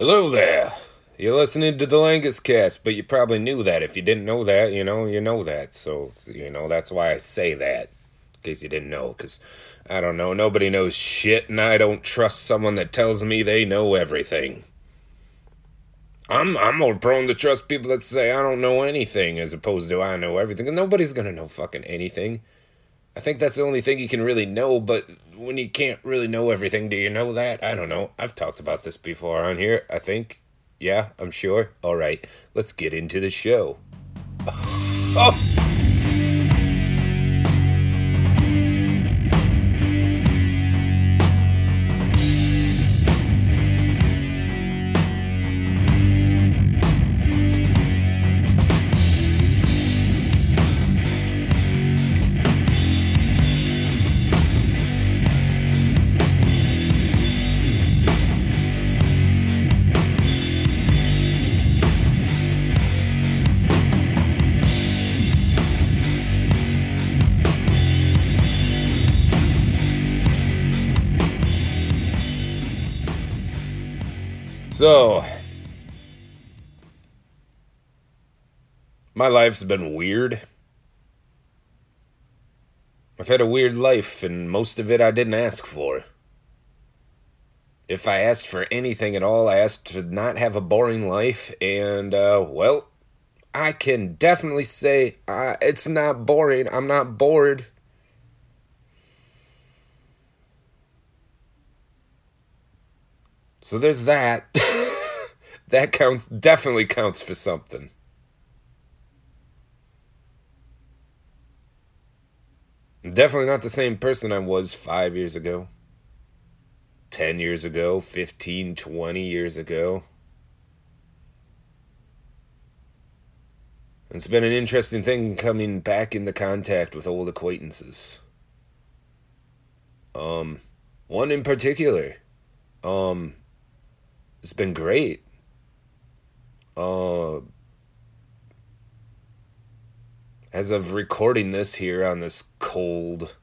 Hello there. You're listening to the Langus Cast, but you probably knew that. If you didn't know that, you know, you know that. So, you know, that's why I say that. In case you didn't know, because I don't know. Nobody knows shit, and I don't trust someone that tells me they know everything. I'm I'm more prone to trust people that say I don't know anything as opposed to I know everything. And nobody's gonna know fucking anything. I think that's the only thing you can really know, but when you can't really know everything, do you know that? I don't know. I've talked about this before on here, I think. Yeah, I'm sure. All right, let's get into the show. oh! So, my life's been weird. I've had a weird life, and most of it I didn't ask for. If I asked for anything at all, I asked to not have a boring life, and, uh, well, I can definitely say uh, it's not boring. I'm not bored. So there's that. that counts definitely counts for something. I'm definitely not the same person I was 5 years ago. 10 years ago, 15, 20 years ago. It's been an interesting thing coming back into contact with old acquaintances. Um, one in particular. Um, it's been great. Uh, as of recording this here on this cold,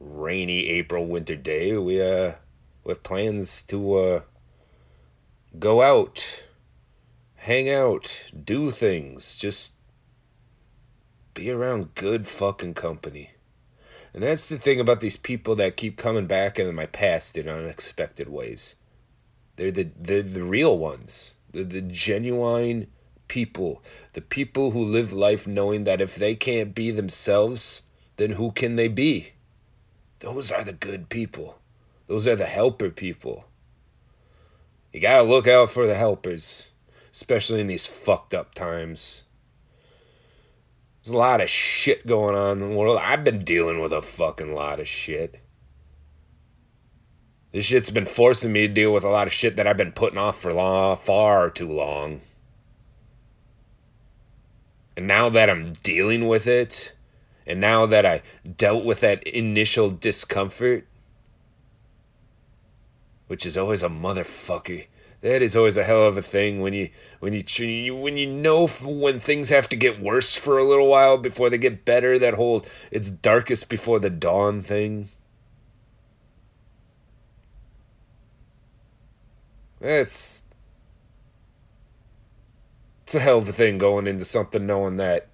rainy April winter day, we uh we have plans to uh go out, hang out, do things, just be around good fucking company. And that's the thing about these people that keep coming back into my past in unexpected ways. They're the they're the real ones. The the genuine people. The people who live life knowing that if they can't be themselves, then who can they be? Those are the good people. Those are the helper people. You gotta look out for the helpers, especially in these fucked up times. There's a lot of shit going on in the world. I've been dealing with a fucking lot of shit. This shit's been forcing me to deal with a lot of shit that I've been putting off for long, far too long. And now that I'm dealing with it, and now that I dealt with that initial discomfort, which is always a motherfucker. That is always a hell of a thing when you when you when you know when things have to get worse for a little while before they get better. That whole it's darkest before the dawn thing. It's it's a hell of a thing going into something knowing that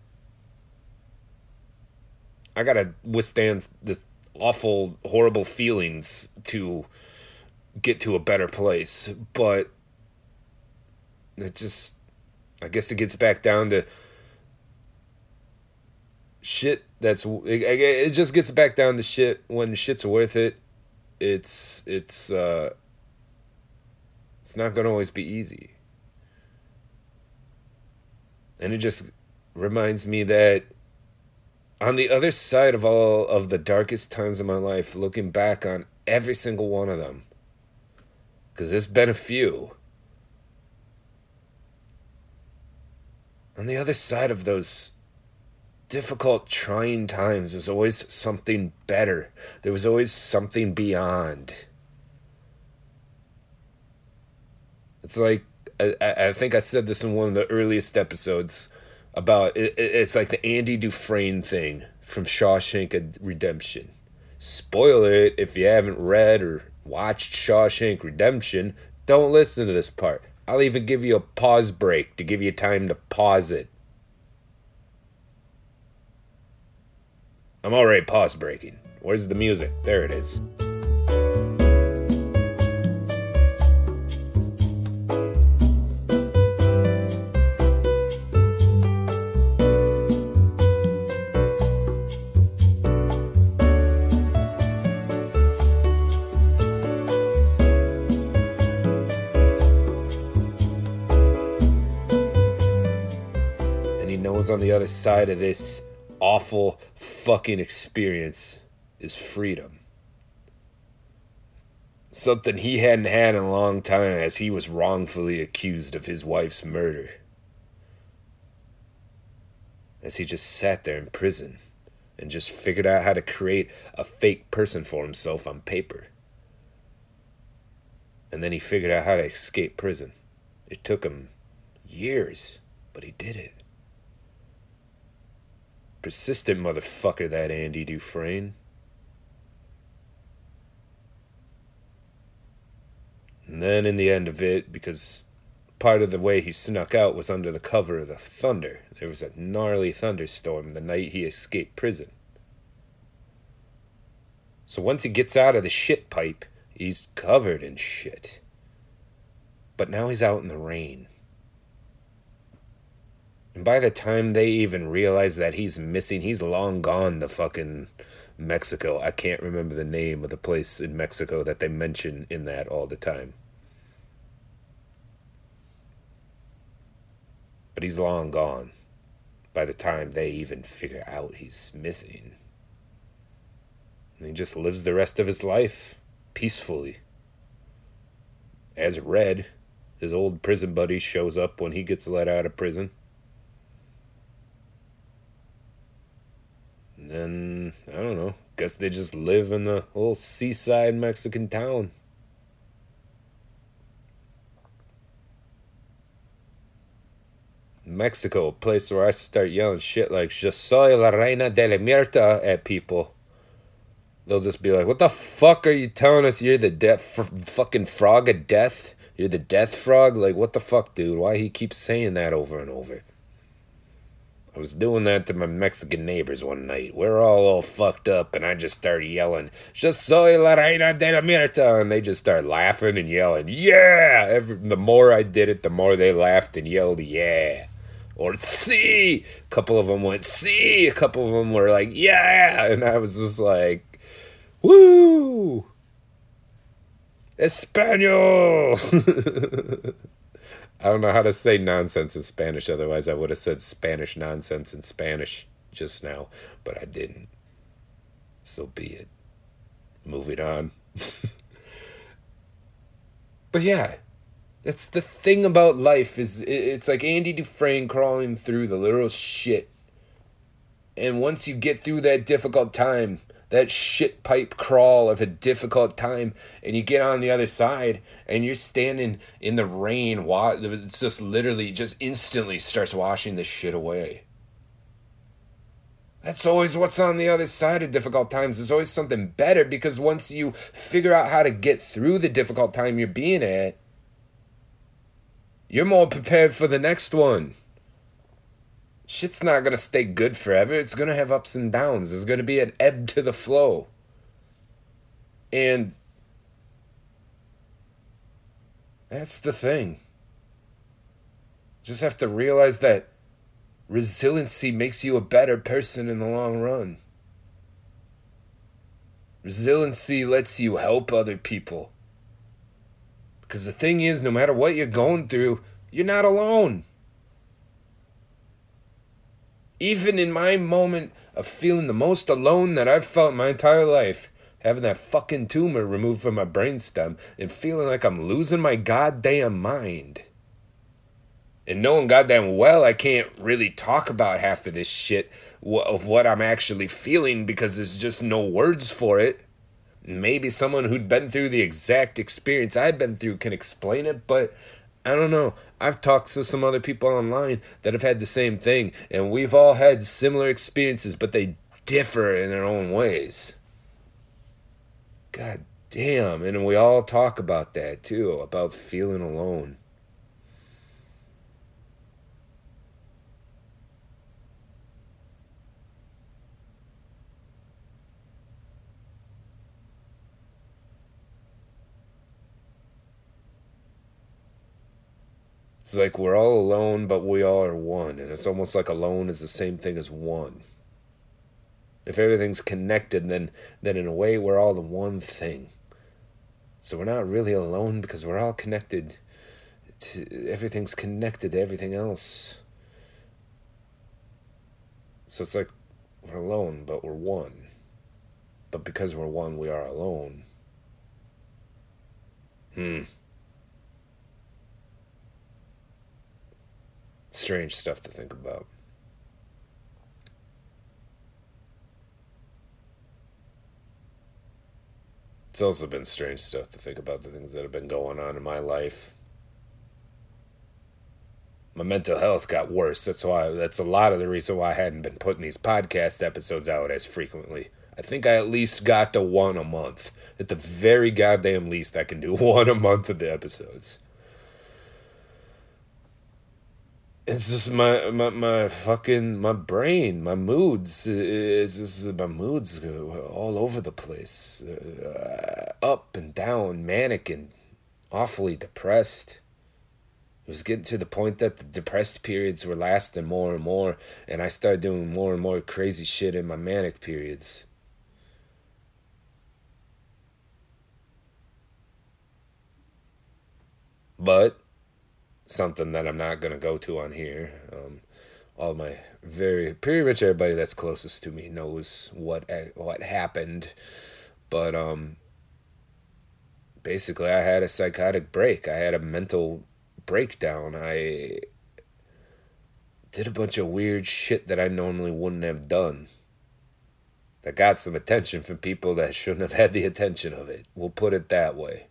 I gotta withstand this awful, horrible feelings to get to a better place. But it just, I guess it gets back down to shit that's it, it just gets back down to shit when shit's worth it it's it's uh it's not going to always be easy. And it just reminds me that on the other side of all of the darkest times of my life, looking back on every single one of them, because there's been a few. On the other side of those difficult, trying times, there's always something better. There was always something beyond. It's like I, I think I said this in one of the earliest episodes about it, it's like the Andy Dufresne thing from Shawshank Redemption. Spoiler it if you haven't read or watched Shawshank Redemption. Don't listen to this part. I'll even give you a pause break to give you time to pause it. I'm already pause breaking. Where's the music? There it is. On the other side of this awful fucking experience is freedom. Something he hadn't had in a long time as he was wrongfully accused of his wife's murder. As he just sat there in prison and just figured out how to create a fake person for himself on paper. And then he figured out how to escape prison. It took him years, but he did it. Persistent motherfucker, that Andy Dufresne. And then in the end of it, because part of the way he snuck out was under the cover of the thunder, there was a gnarly thunderstorm the night he escaped prison. So once he gets out of the shit pipe, he's covered in shit. But now he's out in the rain. And by the time they even realize that he's missing, he's long gone to fucking Mexico. I can't remember the name of the place in Mexico that they mention in that all the time. But he's long gone by the time they even figure out he's missing. And he just lives the rest of his life peacefully. As Red, his old prison buddy, shows up when he gets let out of prison. And then, I don't know, guess they just live in the little seaside Mexican town. Mexico, a place where I start yelling shit like "Yo soy la reina de la mierda" at people. They'll just be like, "What the fuck are you telling us? You're the death, fucking frog of death. You're the death frog. Like, what the fuck, dude? Why he keeps saying that over and over?" I was doing that to my Mexican neighbors one night. We're all all fucked up, and I just started yelling, "Yo soy la reina de la mierda," and they just started laughing and yelling, "Yeah!" Every, the more I did it, the more they laughed and yelled, "Yeah!" Or "See!" A couple of them went, "See!" A couple of them were like, "Yeah!" And I was just like, "Woo!" Espanol. I don't know how to say nonsense in Spanish, otherwise, I would have said Spanish nonsense in Spanish just now, but I didn't. So be it. Moving on. but yeah, that's the thing about life is it's like Andy Dufresne crawling through the literal shit. And once you get through that difficult time, that shit pipe crawl of a difficult time and you get on the other side and you're standing in the rain it's just literally just instantly starts washing the shit away. That's always what's on the other side of difficult times. There's always something better because once you figure out how to get through the difficult time you're being at you're more prepared for the next one shit's not going to stay good forever. It's going to have ups and downs. There's going to be an ebb to the flow. And that's the thing. Just have to realize that resiliency makes you a better person in the long run. Resiliency lets you help other people. Because the thing is, no matter what you're going through, you're not alone even in my moment of feeling the most alone that I've felt my entire life, having that fucking tumor removed from my brainstem and feeling like I'm losing my goddamn mind. And knowing goddamn well I can't really talk about half of this shit of what I'm actually feeling because there's just no words for it. Maybe someone who'd been through the exact experience I've been through can explain it, but I don't know. I've talked to some other people online that have had the same thing, and we've all had similar experiences, but they differ in their own ways. God damn. And we all talk about that too, about feeling alone. It's like we're all alone, but we all are one. And it's almost like alone is the same thing as one. If everything's connected, then, then in a way we're all the one thing. So we're not really alone because we're all connected. To, everything's connected to everything else. So it's like we're alone, but we're one. But because we're one, we are alone. Hmm. Strange stuff to think about. It's also been strange stuff to think about the things that have been going on in my life. My mental health got worse. That's why that's a lot of the reason why I hadn't been putting these podcast episodes out as frequently. I think I at least got to one a month. At the very goddamn least, I can do one a month of the episodes. It's just my, my my fucking my brain my moods. It's just my moods go all over the place. Uh, up and down manic and awfully depressed. It was getting to the point that the depressed periods were lasting more and more and i started doing more and more crazy shit in my manic periods. But something that I'm not gonna go to on here. Um, all my very pretty much everybody that's closest to me knows what what happened, but um, basically I had a psychotic break. I had a mental breakdown. I did a bunch of weird shit that I normally wouldn't have done. That got some attention from people that shouldn't have had the attention of it. We'll put it that way.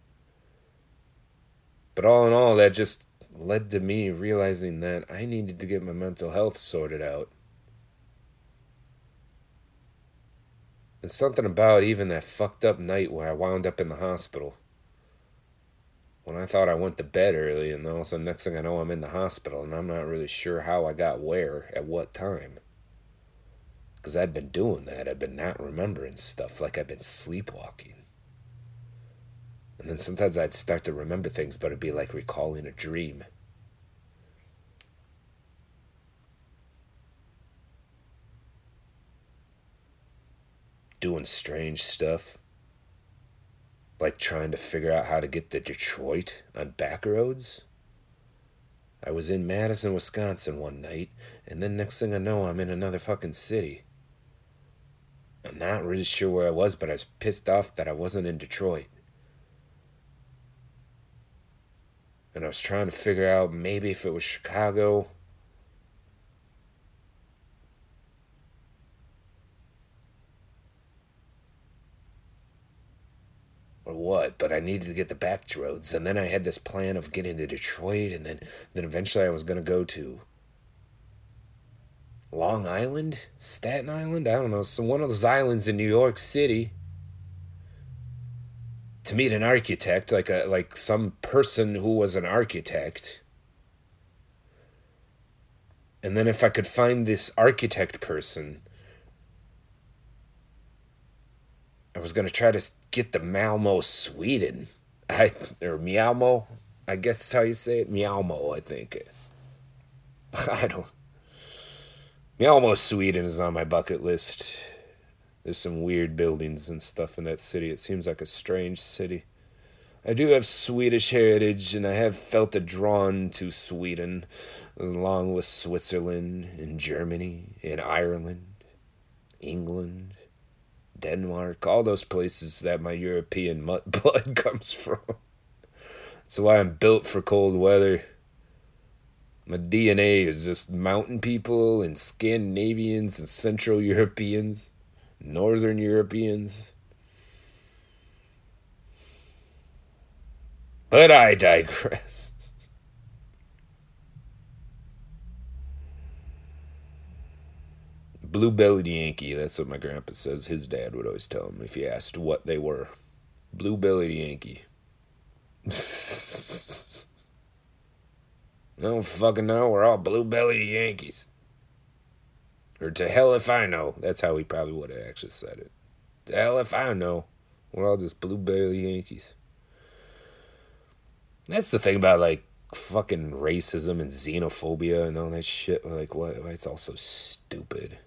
But all in all, that just led to me realizing that I needed to get my mental health sorted out. And something about even that fucked up night where I wound up in the hospital. When I thought I went to bed early, and all of a sudden, next thing I know, I'm in the hospital, and I'm not really sure how I got where at what time. Because I'd been doing that. I'd been not remembering stuff like I'd been sleepwalking. And then sometimes I'd start to remember things, but it'd be like recalling a dream. Doing strange stuff. Like trying to figure out how to get to Detroit on back roads. I was in Madison, Wisconsin one night, and then next thing I know, I'm in another fucking city. I'm not really sure where I was, but I was pissed off that I wasn't in Detroit. And I was trying to figure out maybe if it was Chicago. Or what, but I needed to get the back roads, and then I had this plan of getting to Detroit, and then, then eventually I was going to go to Long Island, Staten Island, I don't know, so one of those islands in New York City to meet an architect, like a like some person who was an architect. And then if I could find this architect person, I was gonna try to get the Malmo, Sweden. I or Mialmo, I guess that's how you say it. Mialmo, I think. I don't. Mialmo, Sweden is on my bucket list. There's some weird buildings and stuff in that city. It seems like a strange city. I do have Swedish heritage, and I have felt a drawn to Sweden, along with Switzerland and Germany and Ireland, England, Denmark, all those places that my European blood comes from. That's why I'm built for cold weather. My DNA is just mountain people and Scandinavians and Central Europeans. Northern Europeans. But I digress. Blue bellied Yankee, that's what my grandpa says his dad would always tell him if he asked what they were. Blue bellied Yankee. I don't fucking know. We're all blue bellied Yankees. Or to hell if I know. That's how he probably would have actually said it. To hell if I know. We're all just blue belly Yankees. That's the thing about like fucking racism and xenophobia and all that shit. Like, what? It's all so stupid.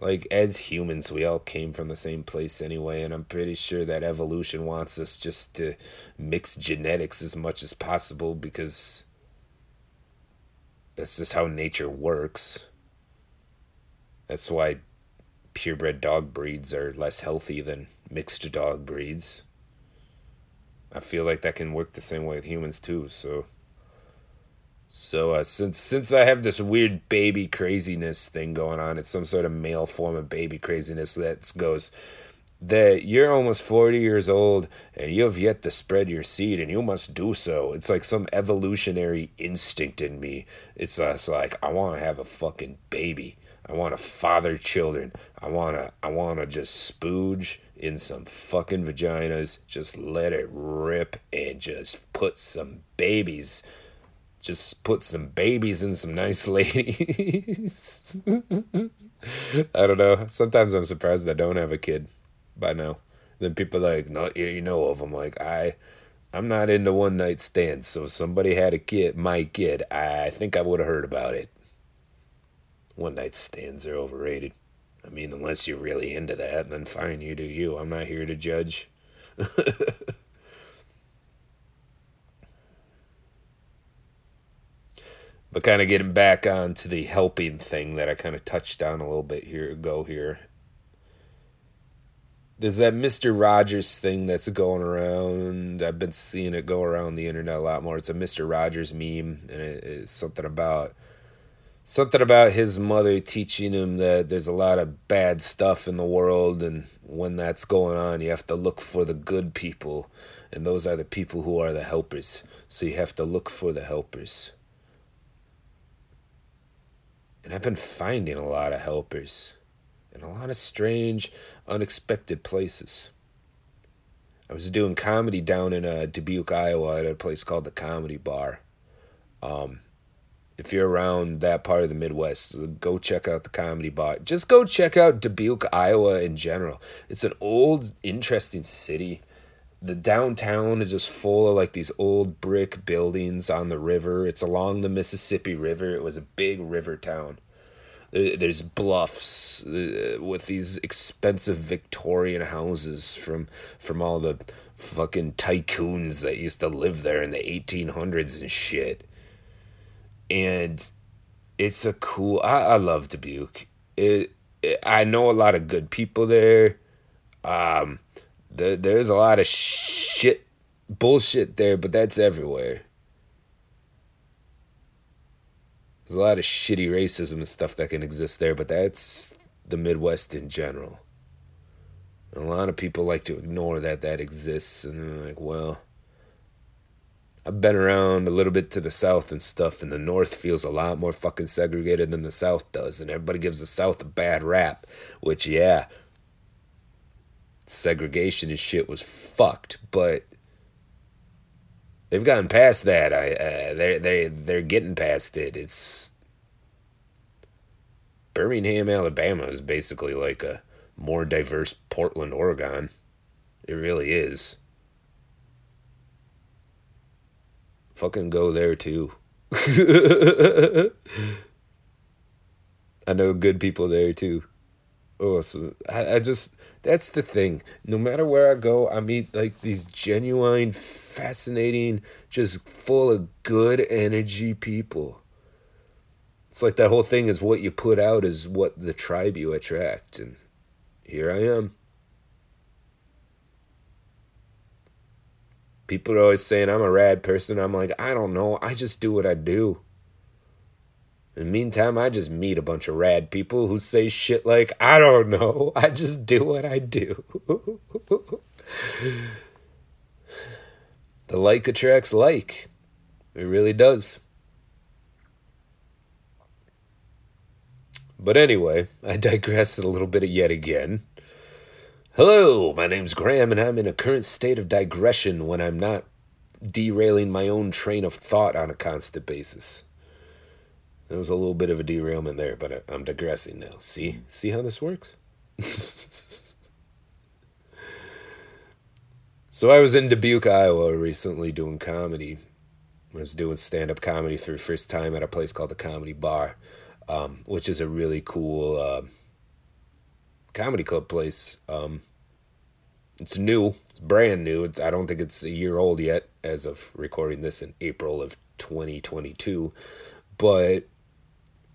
Like, as humans, we all came from the same place anyway, and I'm pretty sure that evolution wants us just to mix genetics as much as possible because that's just how nature works. That's why purebred dog breeds are less healthy than mixed dog breeds. I feel like that can work the same way with humans too. So, so uh, since since I have this weird baby craziness thing going on, it's some sort of male form of baby craziness that goes that you're almost 40 years old and you have yet to spread your seed and you must do so. It's like some evolutionary instinct in me. It's, uh, it's like I want to have a fucking baby. I want to father children. I want to I want to just spooge in some fucking vaginas, just let it rip and just put some babies just put some babies in some nice ladies. I don't know. Sometimes I'm surprised I don't have a kid by now. Then people are like, no, you know of them. Like I, I'm not into one night stands. So if somebody had a kid, my kid, I think I would have heard about it. One night stands are overrated. I mean, unless you're really into that, then fine, you do you. I'm not here to judge. but kind of getting back onto the helping thing that I kind of touched on a little bit here ago here. There's that Mr. Rogers thing that's going around. I've been seeing it go around the internet a lot more. It's a Mr. Rogers meme, and it's something about something about his mother teaching him that there's a lot of bad stuff in the world and when that's going on you have to look for the good people and those are the people who are the helpers so you have to look for the helpers and i've been finding a lot of helpers in a lot of strange unexpected places i was doing comedy down in uh, dubuque iowa at a place called the comedy bar um, if you're around that part of the Midwest, go check out the comedy bar. Just go check out Dubuque, Iowa in general. It's an old, interesting city. The downtown is just full of like these old brick buildings on the river. It's along the Mississippi River. It was a big river town. There's bluffs uh, with these expensive Victorian houses from from all the fucking tycoons that used to live there in the 1800s and shit and it's a cool. I, I love Dubuque. It, it, I know a lot of good people there. Um, the, there's a lot of shit, bullshit there, but that's everywhere. There's a lot of shitty racism and stuff that can exist there, but that's the Midwest in general. And a lot of people like to ignore that that exists, and they're like, well I've been around a little bit to the south and stuff, and the north feels a lot more fucking segregated than the south does, and everybody gives the south a bad rap. Which, yeah, segregation and shit was fucked, but they've gotten past that. I uh, they they they're getting past it. It's Birmingham, Alabama is basically like a more diverse Portland, Oregon. It really is. fucking go there too. I know good people there too. Oh, so I, I just that's the thing. No matter where I go, I meet like these genuine, fascinating, just full of good energy people. It's like that whole thing is what you put out is what the tribe you attract, and here I am. people are always saying I'm a rad person. I'm like, I don't know. I just do what I do. In the meantime, I just meet a bunch of rad people who say shit like, I don't know. I just do what I do. the like attracts like. It really does. But anyway, I digress a little bit yet again. Hello, my name's Graham, and I'm in a current state of digression when I'm not derailing my own train of thought on a constant basis. There was a little bit of a derailment there, but I'm digressing now. See? See how this works? So I was in Dubuque, Iowa recently doing comedy. I was doing stand up comedy for the first time at a place called the Comedy Bar, um, which is a really cool uh, comedy club place. Um, it's new, it's brand new. It's, I don't think it's a year old yet as of recording this in April of 2022. But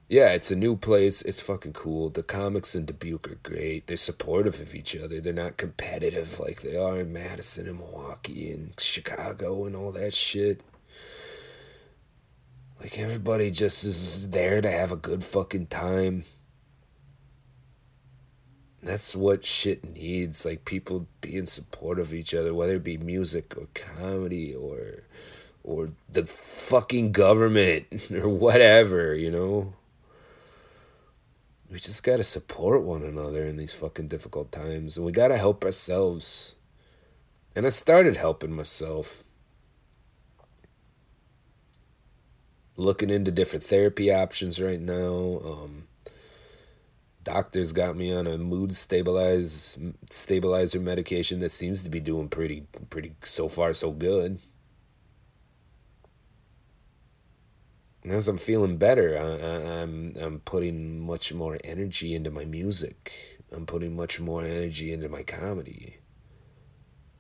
yeah, it's a new place. It's fucking cool. The comics in Dubuque are great. They're supportive of each other. They're not competitive like they are in Madison and Milwaukee and Chicago and all that shit. Like everybody just is there to have a good fucking time. That's what shit needs. Like people being supportive of each other, whether it be music or comedy or or the fucking government or whatever, you know we just got to support one another in these fucking difficult times and we got to help ourselves. And i started helping myself. Looking into different therapy options right now um, doctors got me on a mood stabilize stabilizer medication that seems to be doing pretty pretty so far so good as I'm feeling better, I, am I'm, I'm putting much more energy into my music. I'm putting much more energy into my comedy.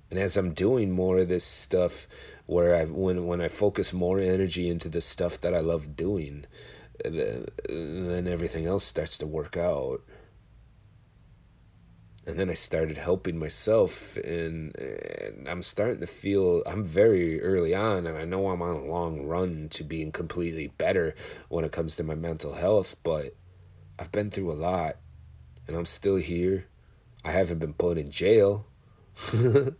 And as I'm doing more of this stuff, where I when when I focus more energy into the stuff that I love doing, then everything else starts to work out and then I started helping myself, and, and, I'm starting to feel I'm very early on, and I know I'm on a long run to being completely better when it comes to my mental health, but I've been through a lot, and I'm still here. I haven't been put in jail. I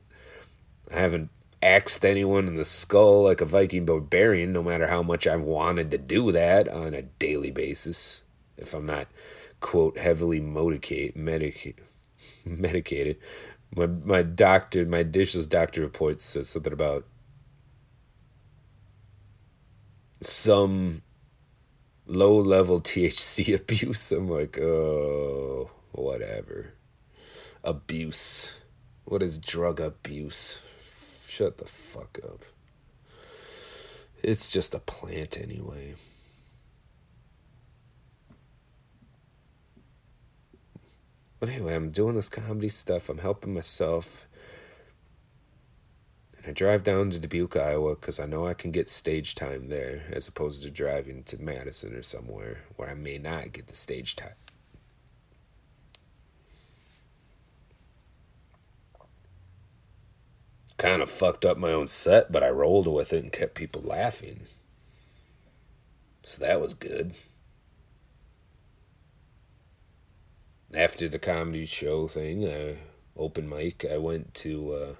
haven't axed anyone in the skull like a Viking barbarian, no matter how much I've wanted to do that on a daily basis. If I'm not, quote, heavily medicate, medicated. My my doctor, my dishes doctor reports says something about some low level THC abuse. I'm like, oh, whatever. Abuse. What is drug abuse? Shut the fuck up. It's just a plant anyway. But anyway, I'm doing this comedy stuff. I'm helping myself. And I drive down to Dubuque, Iowa, because I know I can get stage time there as opposed to driving to Madison or somewhere where I may not get the stage time. Kind of fucked up my own set, but I rolled with it and kept people laughing. So that was good. After the comedy show thing, uh, open mic, I went to uh,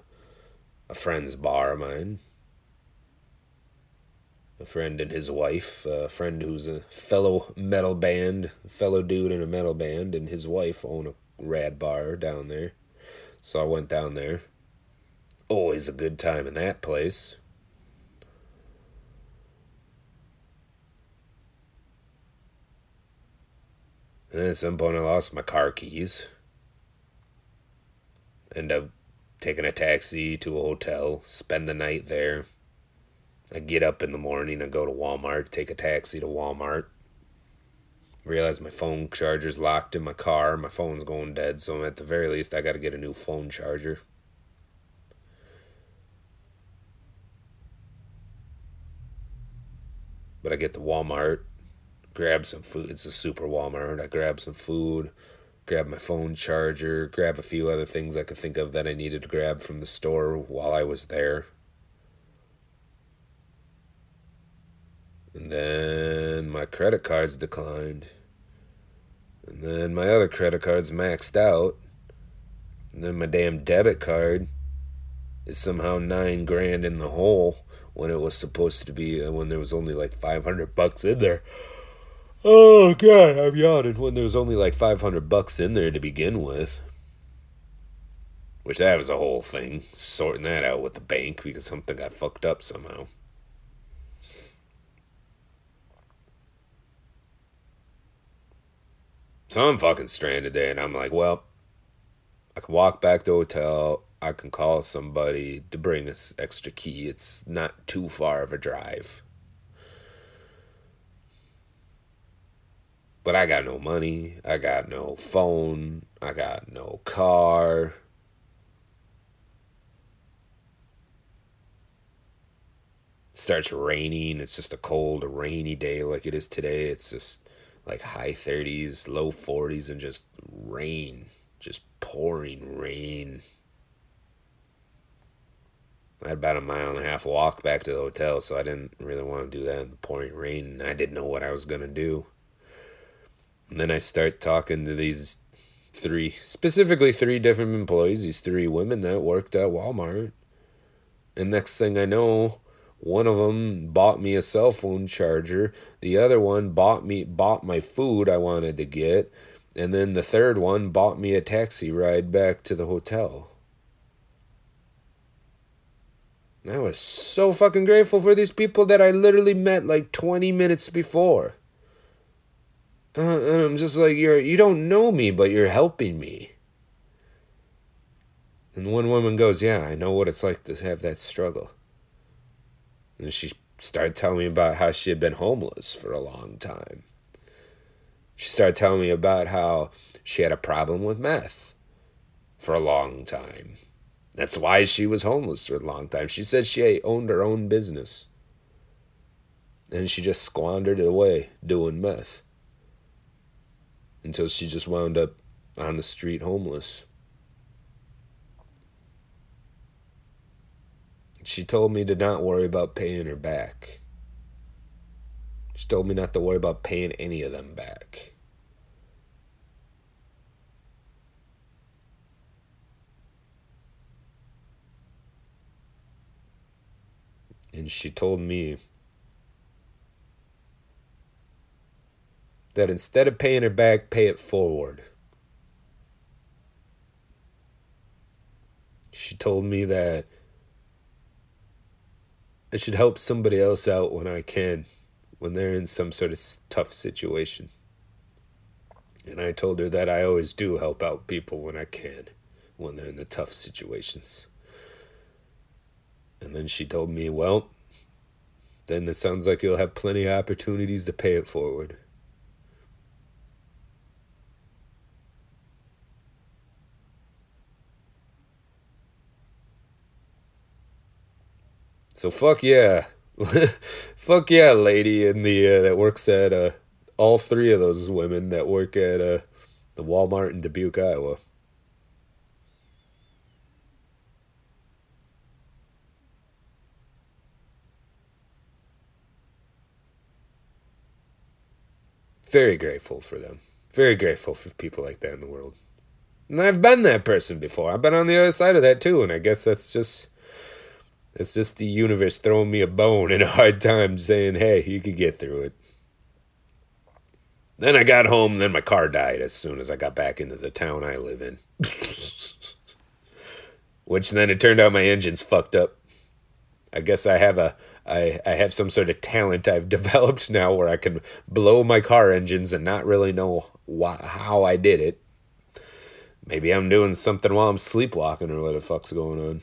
a friend's bar of mine. A friend and his wife, a friend who's a fellow metal band, fellow dude in a metal band, and his wife own a rad bar down there. So I went down there. Always a good time in that place. And at some point, I lost my car keys. End up taking a taxi to a hotel, spend the night there. I get up in the morning, I go to Walmart, take a taxi to Walmart. Realize my phone charger's locked in my car, my phone's going dead, so at the very least, I gotta get a new phone charger. But I get to Walmart, grab some food. It's a super Walmart. I grab some food, grab my phone charger, grab a few other things I could think of that I needed to grab from the store while I was there. And then my credit cards declined. And then my other credit cards maxed out. And then my damn debit card is somehow nine grand in the hole when it was supposed to be when there was only like 500 bucks in there. Oh god, I'm yawning when there was only like 500 bucks in there to begin with. Which that was a whole thing, sorting that out with the bank because something got fucked up somehow. So I'm fucking stranded there, and I'm like, well, I can walk back to hotel, I can call somebody to bring this extra key. It's not too far of a drive. But I got no money. I got no phone. I got no car. starts raining. It's just a cold, rainy day like it is today. It's just like high 30s, low 40s, and just rain. Just pouring rain. I had about a mile and a half walk back to the hotel, so I didn't really want to do that in the pouring rain. I didn't know what I was going to do. And then I start talking to these three, specifically three different employees, these three women that worked at Walmart. And next thing I know, one of them bought me a cell phone charger. The other one bought me bought my food I wanted to get, and then the third one bought me a taxi ride back to the hotel. And I was so fucking grateful for these people that I literally met like 20 minutes before. Uh, and I'm just like, you're you don't know me, but you're helping me. And one woman goes, "Yeah, I know what it's like to have that struggle." And she started telling me about how she had been homeless for a long time. She started telling me about how she had a problem with meth for a long time. That's why she was homeless for a long time. She said she owned her own business. And she just squandered it away doing meth. Until she just wound up on the street homeless. She told me to not worry about paying her back. She told me not to worry about paying any of them back. And she told me that instead of paying her back, pay it forward. She told me that I should help somebody else out when I can, when they're in some sort of tough situation. And I told her that I always do help out people when I can, when they're in the tough situations. And then she told me, well, then it sounds like you'll have plenty of opportunities to pay it forward. So fuck yeah, fuck yeah, lady in the uh, that works at uh, all three of those women that work at uh, the Walmart in Dubuque, Iowa. Very grateful for them. Very grateful for people like that in the world. And I've been that person before. I've been on the other side of that too, and I guess that's just it's just the universe throwing me a bone in a hard time saying, hey, you could get through it. Then I got home, then my car died as soon as I got back into the town I live in. Which then it turned out my engine's fucked up. I guess I have a I, I have some sort of talent I've developed now where I can blow my car engines and not really know why, how I did it. Maybe I'm doing something while I'm sleepwalking or what the fuck's going on.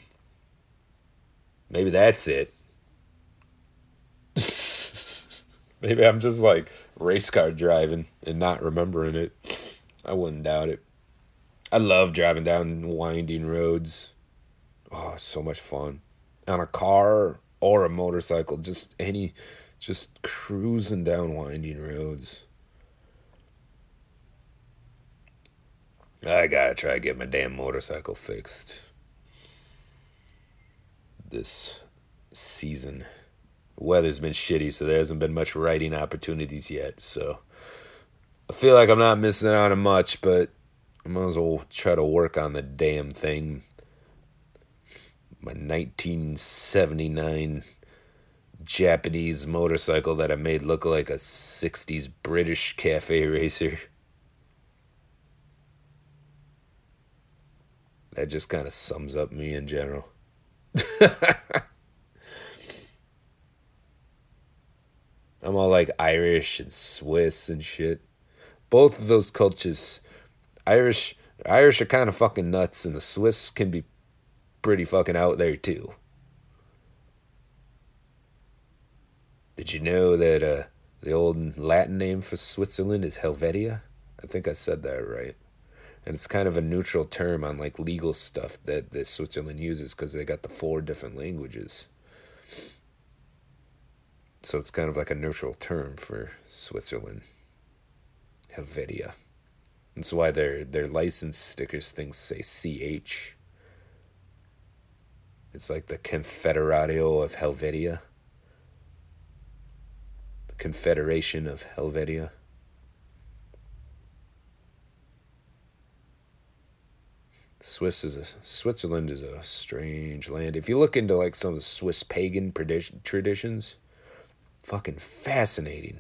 Maybe that's it. Maybe I'm just like race car driving and not remembering it. I wouldn't doubt it. I love driving down winding roads. Oh, so much fun. On a car or a motorcycle, just any, just cruising down winding roads. I gotta try to get my damn motorcycle fixed this season. weather's been shitty, so there hasn't been much writing opportunities yet. So I feel like I'm not missing out on much, but I might as well try to work on the damn thing. My 1979 Japanese motorcycle that I made look like a 60s British cafe racer. That just kind of sums up me in general. I'm all like Irish and Swiss and shit. Both of those cultures, Irish, Irish are kind of fucking nuts, and the Swiss can be pretty fucking out there too. Did you know that uh, the old Latin name for Switzerland is Helvetia? I think I said that right. And it's kind of a neutral term on like legal stuff that, that Switzerland uses because they got the four different languages. So it's kind of like a neutral term for Switzerland. Helvetia. That's why their their license stickers things say CH. It's like the Confederatio of Helvetia. The Confederation of Helvetia. Swiss is a Switzerland is a strange land. If you look into like some of the Swiss pagan traditions, fucking fascinating.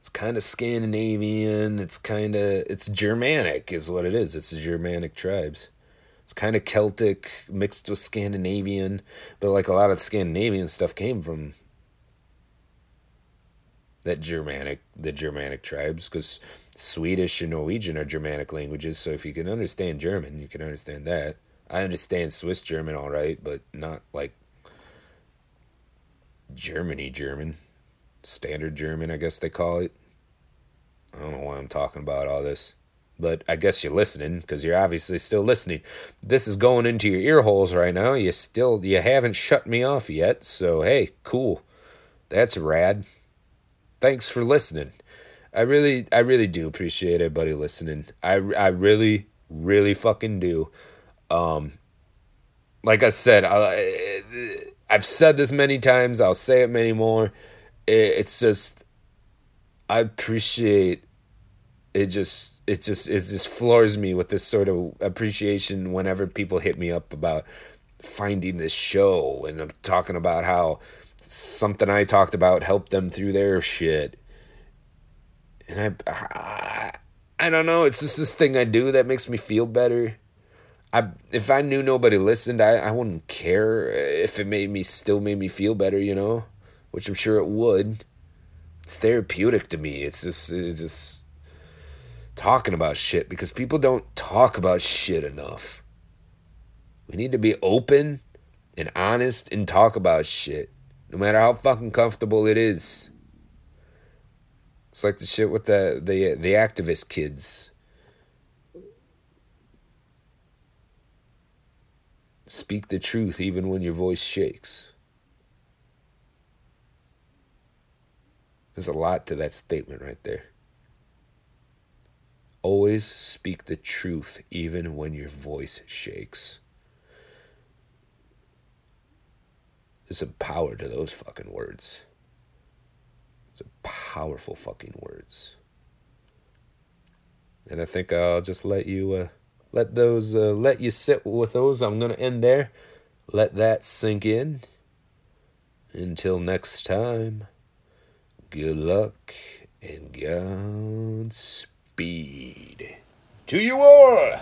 It's kind of Scandinavian. It's kind of it's Germanic, is what it is. It's the Germanic tribes. It's kind of Celtic mixed with Scandinavian, but like a lot of Scandinavian stuff came from that Germanic, the Germanic tribes, because Swedish and Norwegian are Germanic languages. So if you can understand German, you can understand that. I understand Swiss German all right, but not like Germany German, standard German, I guess they call it. I don't know why I'm talking about all this, but I guess you're listening because you're obviously still listening. This is going into your ear holes right now. You still you haven't shut me off yet, so hey, cool. That's rad thanks for listening. I really, I really do appreciate everybody listening. I, I really, really fucking do. Um, like I said, I, I've said this many times. I'll say it many more. It, it's just, I appreciate it. Just, it just, it just floors me with this sort of appreciation whenever people hit me up about finding this show and I'm talking about how something I talked about helped them through their shit. And I, I, I don't know. It's just this thing I do that makes me feel better. I if I knew nobody listened, I, I wouldn't care if it made me still made me feel better, you know, which I'm sure it would. It's therapeutic to me. It's just it's just talking about shit because people don't talk about shit enough. We need to be open and honest and talk about shit no matter how fucking comfortable it is. It's like the shit with the the the activist kids. Speak the truth even when your voice shakes. There's a lot to that statement right there. Always speak the truth even when your voice shakes. There's some power to those fucking words. Powerful fucking words. And I think I'll just let you uh, let those uh, let you sit with those. I'm gonna end there. Let that sink in. Until next time, good luck and Godspeed to you all.